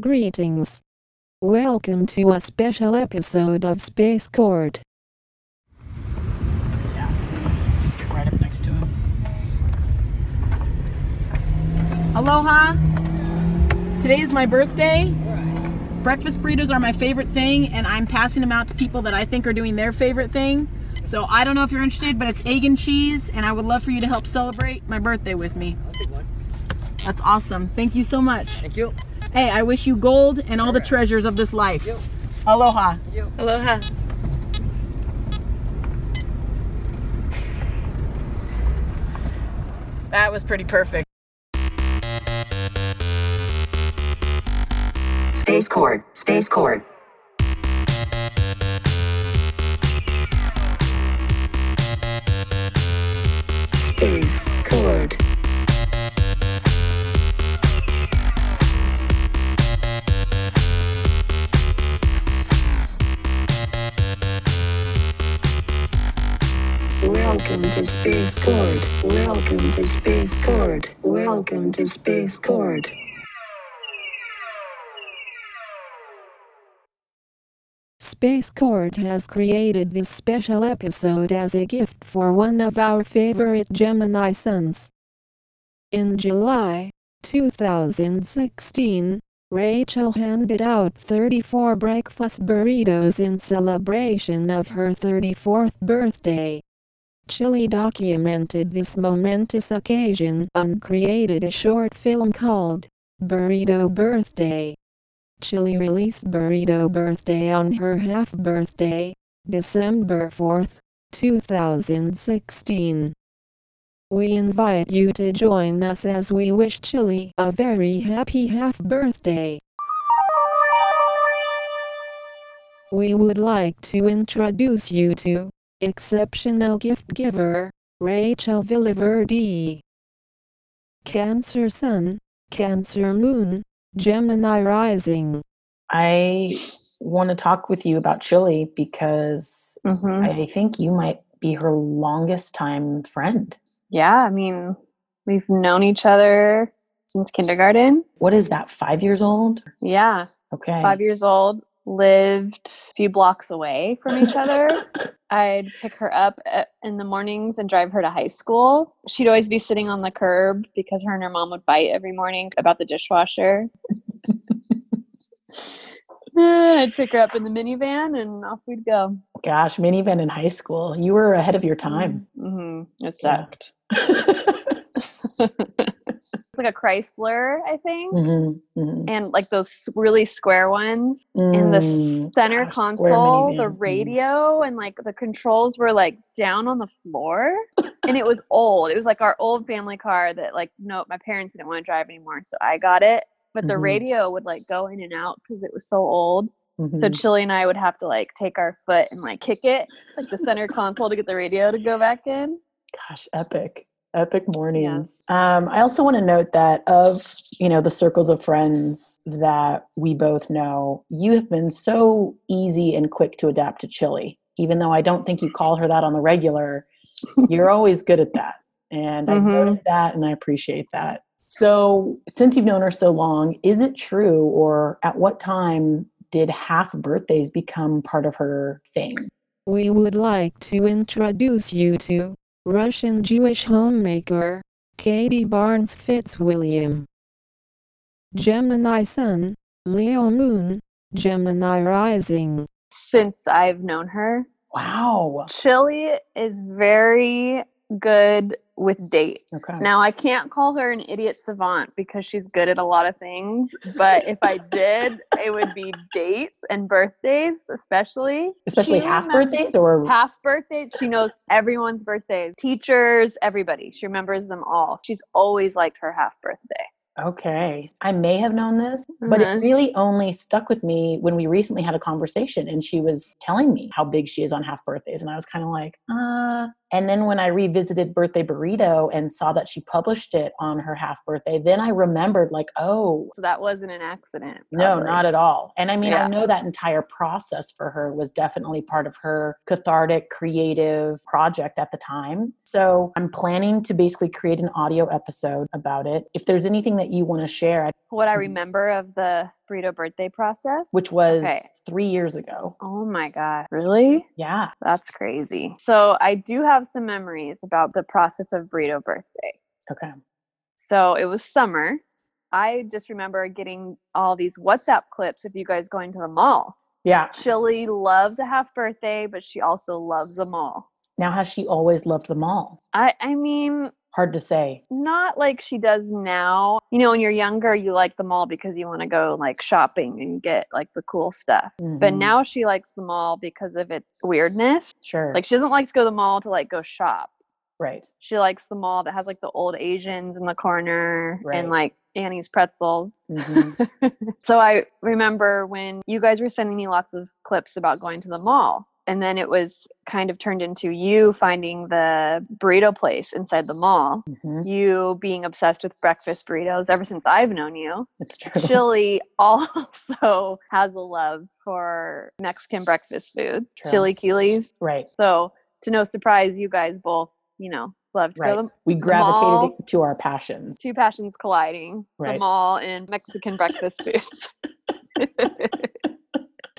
Greetings. Welcome to a special episode of Space Court. Yeah. Just get right up next to him. Aloha. Today is my birthday. Breakfast burritos are my favorite thing, and I'm passing them out to people that I think are doing their favorite thing. So I don't know if you're interested, but it's egg and cheese, and I would love for you to help celebrate my birthday with me. I'll take one. That's awesome. Thank you so much. Thank you. Hey, I wish you gold and all the Alright. treasures of this life. Yep. Aloha. Thank you. Aloha. That was pretty perfect. Space Court, Space Court. Welcome to Space Court. Welcome to Space Court. Space Court has created this special episode as a gift for one of our favorite Gemini suns. In July 2016, Rachel handed out 34 breakfast burritos in celebration of her 34th birthday. Chili documented this momentous occasion and created a short film called Burrito Birthday. Chili released Burrito Birthday on her half birthday, December 4, 2016. We invite you to join us as we wish Chili a very happy half birthday. We would like to introduce you to exceptional gift giver, Rachel Villaverde. Cancer Sun, Cancer Moon, Gemini Rising. I want to talk with you about Chili because hmm I think you might be her longest time friend. Yeah, I mean, we've known each other since kindergarten. What is that, five years old? Yeah, Okay. five years old, lived a few blocks away from each other. I'd pick her up in the mornings and drive her to high school. She'd always be sitting on the curb because her and her mom would fight every morning about the dishwasher. I'd pick her up in the minivan and off we'd go. Gosh, minivan in high school. You were ahead of your time. hmm It Yeah. it's like a Chrysler, I think. Mhm, mhm. and like those really square ones in the Mm, center gosh, console the minivan. Mm. radio and like the controls were like down on the floor and it was old it was like our old family car that like no my parents didn't want to drive anymore so i got it but the Mhm. radio would like go in and out because it was so old so Mhm. chili and i would have to like take our foot and like kick it like the center console to get the radio to go back in Gosh, epic. Epic mornings. Um, I also want to note that of you know the circles of friends that we both know, you have been so easy and quick to adapt to Chili. Even though I don't think you call her that on the regular, you're always good at that, and I Mhm. noted that, and I appreciate that. So, since you've known her so long, is it true, or at what time did half birthdays become part of her thing? We would like to introduce you to Russian Jewish homemaker Katie Barnes Fitzwilliam. Gemini Sun, Leo Moon, Gemini Rising. since i've known her Wow. Chili is very good with dates. Okay. Now, I can't call her an idiot savant because she's good at a lot of things, but if I did, it would be dates and birthdays, especially. Especially She half birthdays or Half birthdays. She knows everyone's birthdays, teachers, everybody. She remembers them all. She's always liked her half birthday. Okay. I may have known this, but it Mhm. really only stuck with me when we recently had a conversation and she was telling me how big she is on half birthdays. And I was kind of like, uh, And then when I revisited Birthday Burrito and saw that she published it on her half birthday, then I remembered, like, oh, So that wasn't an accident. no, not at all. And I mean, Yeah. I know that entire process for her was definitely part of her cathartic, creative project at the time. So I'm planning to basically create an audio episode about it. If there's anything that you want to share, I- what I Mhm. remember of the burrito birthday process. which was Okay. three years ago. Oh my god, really? Yeah. That's crazy. So I do have some memories about the process of burrito birthday. Okay. So it was summer. I just remember getting all these WhatsApp clips of you guys going to the mall. Yeah. Chili loves a half birthday, but she also loves the mall. Now, has she always loved them all? I I mean, Hard to say. not like she does now. You know, when you're younger, you like the mall because you want to go like shopping and get like the cool stuff. But Mhm. now she likes the mall because of its weirdness. sure. Like she doesn't like to go to the mall to like go shop. right. She likes the mall that has like the old Asians in the corner Right. and like Annie's pretzels. Mhm. so I remember when you guys were sending me lots of clips about going to the mall. And then it was kind of turned into you finding the burrito place inside the mall, Mhm. you being obsessed with breakfast burritos ever since I've known you. It's true. Chili also has a love for Mexican breakfast foods, True. chilaquiles. Right. So, to no surprise, you guys both, you know, love to Right. go to We mall. gravitated to our passions. two passions colliding right. the mall and Mexican breakfast foods.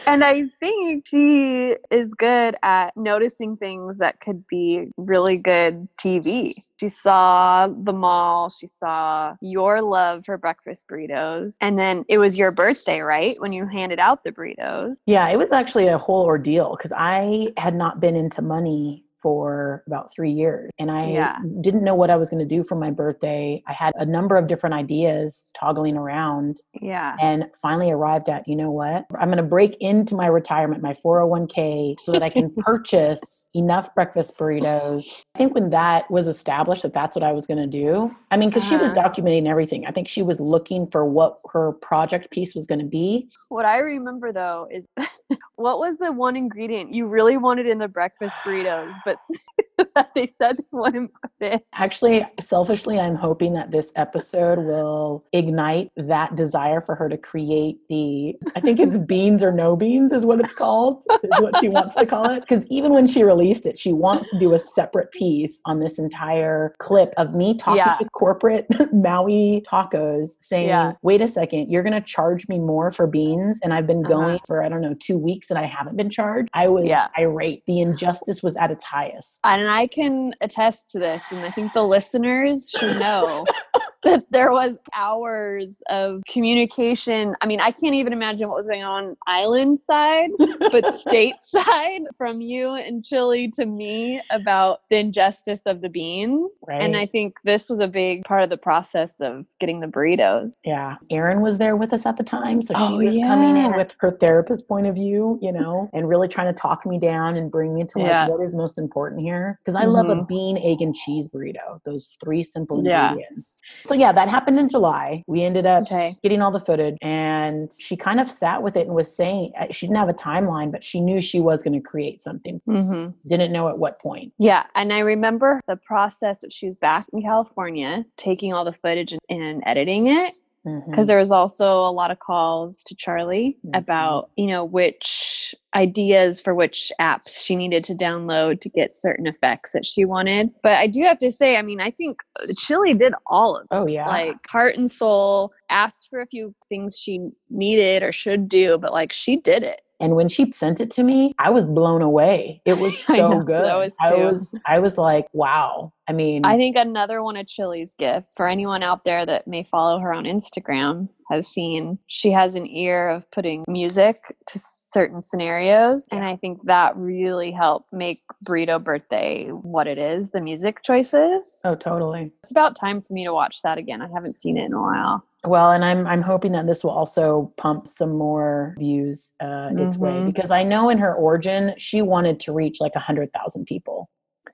and I think she is good at noticing things that could be really good TV. She saw the mall, she saw your love for breakfast burritos, and then it was your birthday, right? When you handed out the burritos. Yeah, it was actually a whole ordeal because I had not been into money for about three years and I Yeah. didn't know what I was going to do for my birthday. I had a number of different ideas toggling around Yeah. and finally arrived at, you know what? I'm going to break into my retirement, my 401k, so that I can purchase enough breakfast burritos. I think when that was established that that's what I was going to do, I mean, because she was Uh-huh. documenting everything. I think she was looking for what her project piece was going to be. What I remember though is what was the one ingredient you really wanted in the breakfast burritos, but they said they wouldn't put it. Actually, selfishly, I'm hoping that this episode will ignite that desire for her to create the, I think it's beans or no beans is what it's called, is what she wants to call it. Because even when she released it, she wants to do a separate piece on this entire clip of me talking Yeah. to corporate Maui tacos saying, Yeah. wait a second, you're going to charge me more for beans. And I've been Uh-huh. going for, I don't know, two weeks and I haven't been charged. I was Yeah. irate. The injustice was at its highest. And I can attest to this, and I think the listeners should know that there was hours of communication. I mean, I can't even imagine what was going on island side, but stateside from you and Chili to me about the injustice of the beans. And I think this was a big part of the process of getting the burritos. Yeah. Erin was there with us at the time. So she Oh, was coming in with her therapist point of view, you know, and really trying to talk me down and bring me to like Yeah. what is most important here. Because I love a Mhm. bean, egg, and cheese burrito, those three simple Yeah. ingredients. So yeah, that happened in July. We ended up Okay. getting all the footage and she kind of sat with it and was saying uh, she didn't have a timeline, but she knew she was going to create something. hmm Didn't know at what point. Yeah, and I remember the process that she was back in California, taking all the footage and, and editing it. Because there was also a lot of calls to Charlie Mhm. about, you know, which ideas for which apps she needed to download to get certain effects that she wanted. But I do have to say, I mean, I think Chili did all of it. Oh yeah. Like heart and soul, asked for a few things she needed or should do, but like she did it. And when she sent it to me, I was blown away. It was so know, good. I was I was I was like, wow. I mean, I think another one of Chili's gifts for anyone out there that may follow her on Instagram has seen she has an ear of putting music to certain scenarios. And I think that really helped make Burrito Birthday what it is, the music choices. oh totally. It's about time for me to watch that again. I haven't seen it in a while. Well, and I'm I'm hoping that this will also pump some more views uh, its way Mhm. because I know in her origin she wanted to reach like a hundred thousand people.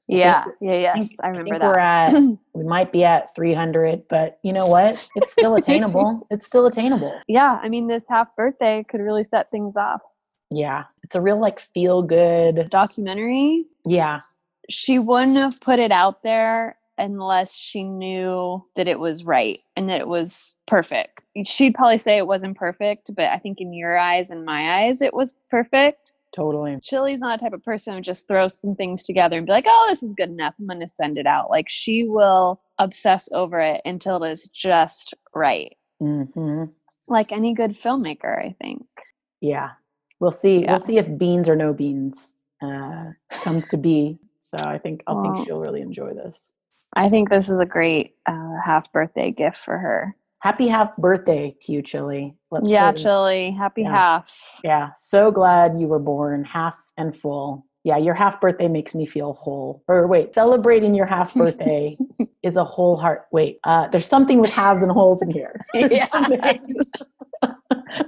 Yeah, yeah, I yes. think- I remember think We're at we might be at 300, but you know what? It's still attainable. it's still attainable. yeah, I mean, this half birthday could really set things off. Yeah, it's a real like feel good. Documentary. Yeah, she wouldn't have put it out there unless she knew that it was right and that it was perfect. She'd probably say it wasn't perfect, but I think in your eyes and my eyes, it was perfect. Totally. Chili's not a type of person who just throws some things together and be like, oh, this is good enough. I'm going to send it out. Like she will obsess over it until it is just right. hmm Like any good filmmaker, I think. Yeah. We'll see. Yeah. We'll see if beans or no beans uh, comes to be. So I think I Well- think she'll really enjoy this. I think this is a great uh, half birthday gift for her. Happy half birthday to you, Chili. Let's yeah, say- Chili. Happy Yeah. half. Yeah, so glad you were born half and full. Yeah, your half birthday makes me feel whole. Or wait, celebrating your half birthday is a whole heart. Wait, uh, there's something with halves and holes in here. Yeah.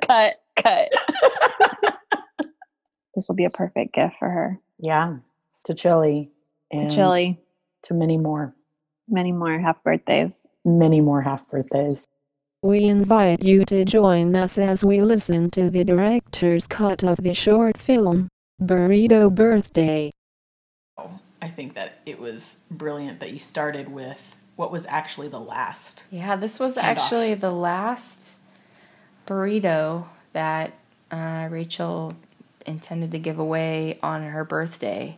cut, cut. this will be a perfect gift for her. yeah, to Chili To Chili. to many more, Many more half birthdays. many more half birthdays. We invite you to join us as we listen to the director's cut of the short film, Burrito Birthday. I think that it was brilliant that you started with what was actually the last. Yeah, this was Handoff. actually the last burrito that uh, Rachel intended to give away on her birthday.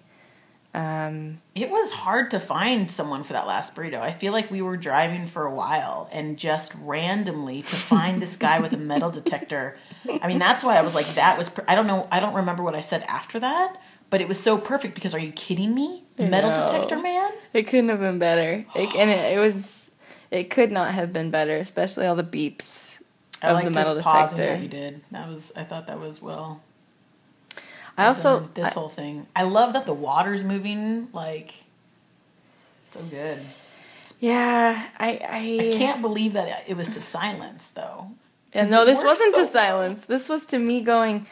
Um, It was hard to find someone for that last burrito. I feel like we were driving for a while and just randomly to find this guy with a metal detector. I mean, that's why I was like, that was, I don't know, I don't remember what I said after that, but it was so perfect because are you kidding me? Metal know. detector man? it couldn't have been better. It, and it, it was, it could not have been better, especially all the beeps I of like the metal detector. that you did. That was, I thought that was well. I also, this I- whole thing. I love that the water's moving like so good. yeah, I, I, I can't believe that it was to silence though. Yeah, no, this wasn't to so silence. This was to me going,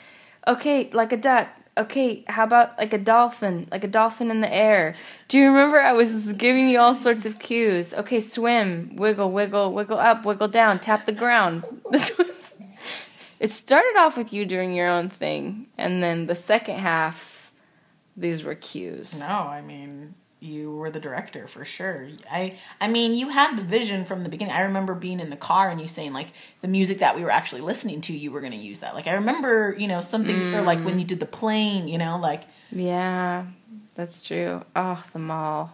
okay, like a duck. Okay, how about like a dolphin? Like a dolphin in the air. Do you remember I was giving you all sorts of cues? Okay, swim, wiggle, wiggle, wiggle up, wiggle down, tap the ground. This was. It started off with you doing your own thing, and then the second half, these were cues. No, I mean you were the director for sure. I I mean you had the vision from the beginning. I remember being in the car and you saying like the music that we were actually listening to, you were going to use that. Like I remember, you know, some things or like when mm. you did the plane, you know, like Yeah, that's true. Oh, the mall.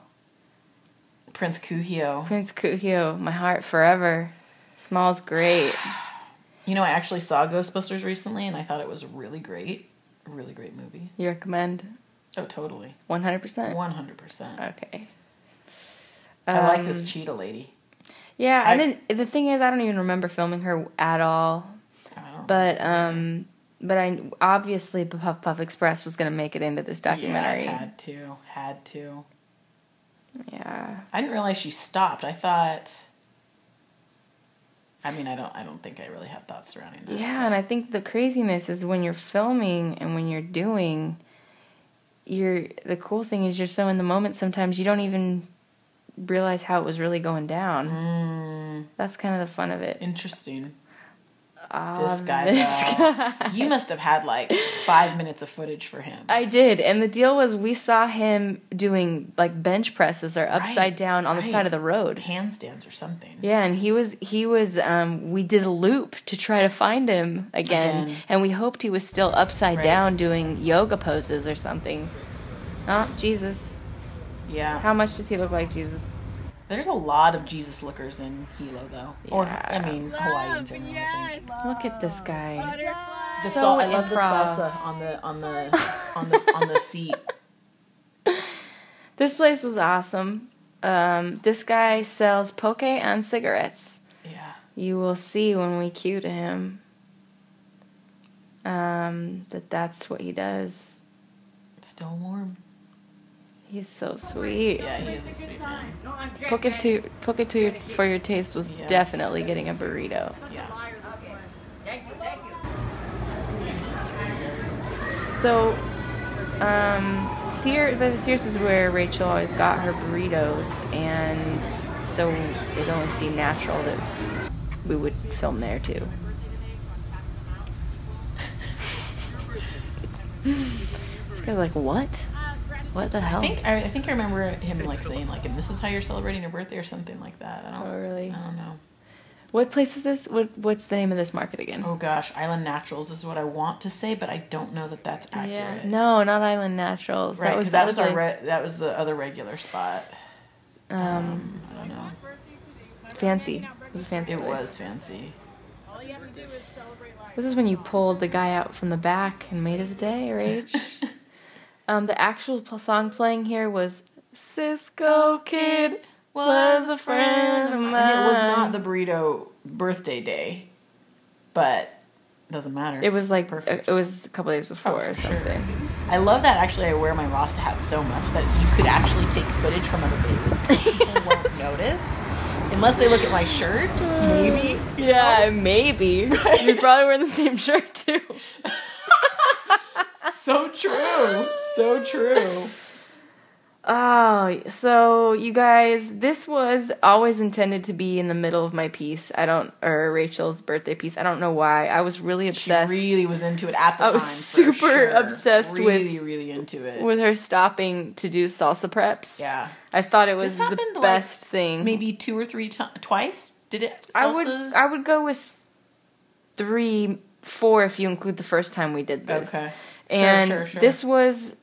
Prince Kuhio. Prince Kuhio, my heart forever. Small's great. You know, I actually saw Ghostbusters recently and I thought it was really great. A really great movie. You recommend? Oh, totally. 100%? 100%. Okay. I like this Um, cheetah lady. Yeah, I, I- didn't. The thing is, I don't even remember filming her at all. I don't But um, but I obviously Puff Puff Express was gonna make it into this documentary. Yeah, had to. Had to. Yeah. I didn't realize she stopped. I thought. I mean, I don't. I don't think I really had thoughts surrounding that. Yeah, and I think the craziness is when you're filming and when you're doing. You're the cool thing is you're so in the moment. Sometimes you don't even realize how it was really going down. Mm, That's kind of the fun of it. interesting. Ah, This guy. this guy. You must have had like five minutes of footage for him. I did, and the deal was we saw him doing like bench presses or upside Right, down on the side of the road. Handstands or something. Yeah, and he was he was um we did a loop to try to find him again, Again. and we hoped he was still upside Right. down doing yoga poses or something. Oh, Jesus. Yeah. How much does he look like Jesus? There's a lot of Jesus lookers in Hilo, though. Or I Yeah. mean Hawaii in general. I think. Look at this guy. The So sal- I love the salsa on the on the on the on the seat. This place was awesome. Um, this guy sells poke and cigarettes. Yeah. You will see when we cue to him um, that that's what he does. It's still warm. He's so sweet. Yeah, he is a sweet man. Poke it to poke it to your, for your taste was Yes. definitely getting a burrito. Yeah. So, um, Sear, the Sears is where Rachel always got her burritos, and so it only seemed natural that we would film there too. this guy's like, what? What the hell? I think I, I think I remember him like saying like, "And this is how you're celebrating your birthday" or something like that. I don't. Oh, really? I don't know. What place is this? What What's the name of this market again? Oh gosh, Island Naturals is what I want to say, but I don't know that that's accurate. yeah. No, not Island Naturals. Right, that was because that other was our re- that was the other regular spot. um, I don't know. fancy. It was a fancy. It place. was fancy. This is when you pulled the guy out from the back and made his day, or H. um, the actual song playing here was Cisco Kid was a friend of mine. And it was not the burrito birthday day, but doesn't matter. It was like perfect. it was a couple days before Oh, or for sure. something. I love that actually. I wear my Rasta hat so much that you could actually take footage from other days. and People won't notice unless they look at my shirt. Maybe. Yeah, maybe. You're probably wearing the same shirt too. So true. So true. Oh, so you guys, this was always intended to be in the middle of my piece. I don't, or Rachel's birthday piece. I don't know why. I was really She obsessed really was into it at the I time. was super sure. obsessed with- really, really into it. with her stopping to do salsa preps. Yeah. I thought it was This the happened, like, best thing. Maybe two or three times, twice. Did it? I would. I would go with three, four if you include the first time we did this. Okay. Sure, And sure, sure. this was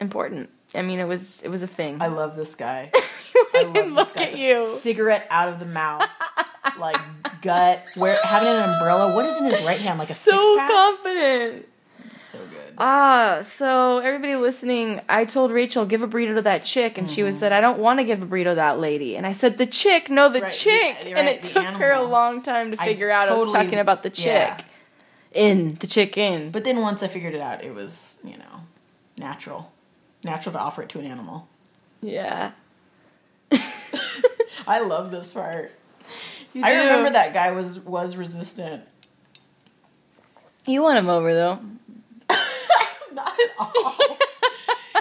important. I mean, it was, it was a thing. I love this guy. I love this Look guy at you. Cigarette out of the mouth, like gut. Where having an umbrella. What is in his right hand? Like a so six pack. confident. so good. Ah, so everybody listening, I told Rachel, give a burrito to that chick, and she was said, I don't want to give a burrito to that lady. And I said, the chick, no, the Right, the- chick. right, and it the took her a long time to I figure out I was talking about the chick. yeah. In, the chicken. But then once I figured it out, it was you know natural, natural to offer it to an animal. yeah. I love this part. You I remember that guy was was resistant. You won him over, though. Not at all.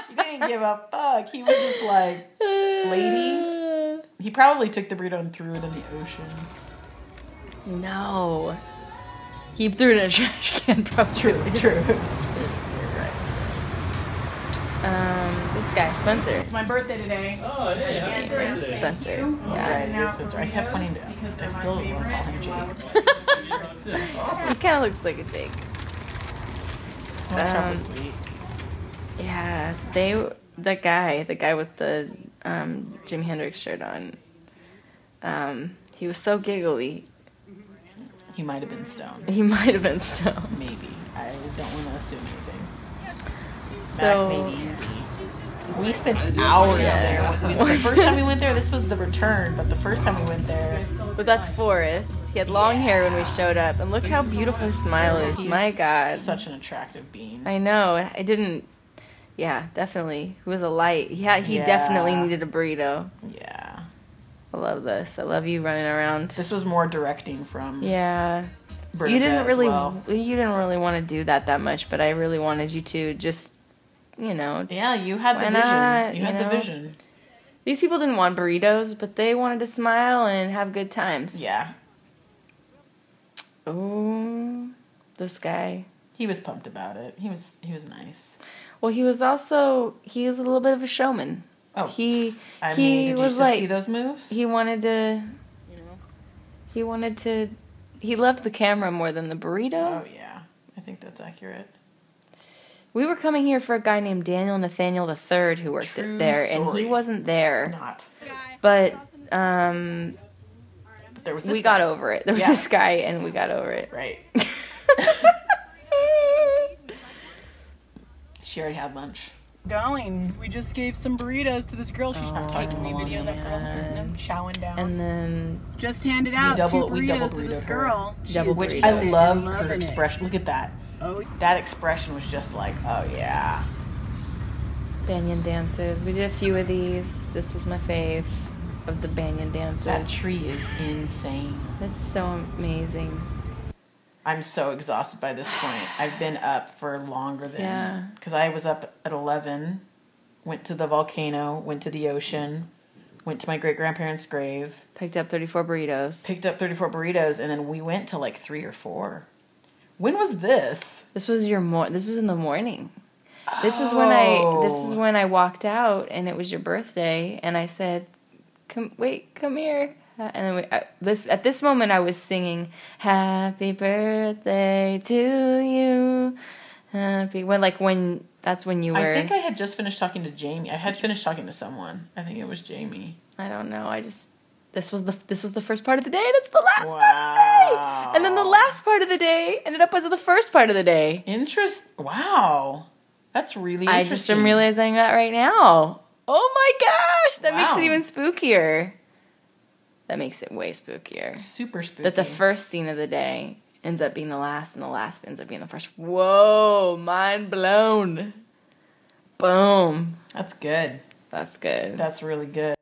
he didn't give a fuck. He was just like, lady. He probably took the burrito and threw it in the ocean. No. He threw it in a trash can, probably. True, true. You're right. Um, this guy, Spencer. It's my birthday today. Oh, hey, happy birthday. Spencer. Yeah, Yeah. it is Spencer. I kept wanting to. I still want to call him Jake. He kind of looks like a Jake. Smoke shop Um, was sweet. Yeah, they that guy, the guy with the um, Jimi Hendrix shirt on. Um, he was so giggly. He might have been stoned. He might have been stoned. Maybe. I don't want to assume anything. So Mac made easy. We spent hours Yeah. there. We- the first time we went there, this was the return, but the first time we went there, But that's Forrest. He had long hair when we showed up, and look how beautiful his smile is. he's My God, such an attractive being. I know. I didn't. Yeah, definitely. He was a light. He had. He Yeah. definitely needed a burrito. Yeah. I love this. I love you running around. This was more directing from Yeah. You didn't really. well. You didn't really want to do that that much, but I really wanted you to just. You know, Yeah, you had the vision. not, you you had know? the vision. these people didn't want burritos, but they wanted to smile and have good times. Yeah. Oh, this guy. He was pumped about it. He was he was nice. Well, he was also he was a little bit of a showman. Oh, He I he mean, did was just like see those moves? he wanted to, you know, he wanted to. He loved the camera more than the burrito. oh yeah, I think that's accurate. We were coming here for a guy named Daniel Nathaniel III who worked True it there, and he wasn't there. Not, But um, but there was this we got over it. There was Yeah. this guy, and we got over it. Right. She already had lunch. Going. We just gave some burritos to this girl. She's not taking me video that for a minute. I'm chowing down. and then just handed out double- two we double burritos to this girl. Double Which burrito. I love her loving it. expression. Look at that. Oh, That expression was just like, oh yeah. banyan dances. We did a few of these. This was my fave of the banyan dances. That tree is insane. It's so amazing. I'm so exhausted by this point. I've been up for longer than Yeah. because I was up at eleven, went to the volcano, went to the ocean, went to my great grandparents' grave, Picked up 34 burritos. picked up thirty four burritos, and then we went to like three or four. When was this? This was your mor. This was in the morning. This is when I this is Oh. when I walked out and it was your birthday and I said, "Come wait, come here." Uh, And then we, I, this at this moment I was singing "Happy Birthday to you." Happy when like when that's when you were I think I had just finished talking to Jamie. I had finished talking to someone. I think it was Jamie. I don't know. I just this was the this was the first part of the day and it's the last part of the day. And then the last part of the day ended up as the first part of the day. Interest. Wow, that's really. Interesting. I just am realizing that right now. Oh my gosh, that makes it even spookier. That makes it way spookier. super spooky. That the first scene of the day ends up being the last, and the last ends up being the first. Whoa, mind blown. Boom. That's good. That's good. That's really good.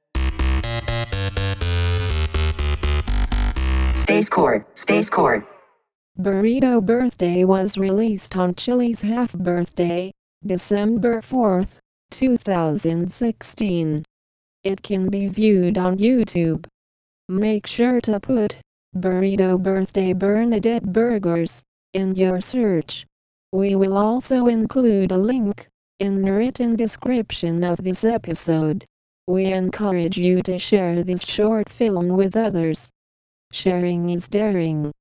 Space Court. Space Court. Burrito Birthday was released on Chili's half birthday, December 4th, 2016. It can be viewed on YouTube. Make sure to put Burrito Birthday Bernadette Burgers in your search. We will also include a link in the written description of this episode. We encourage you to share this short film with others. Sharing is daring.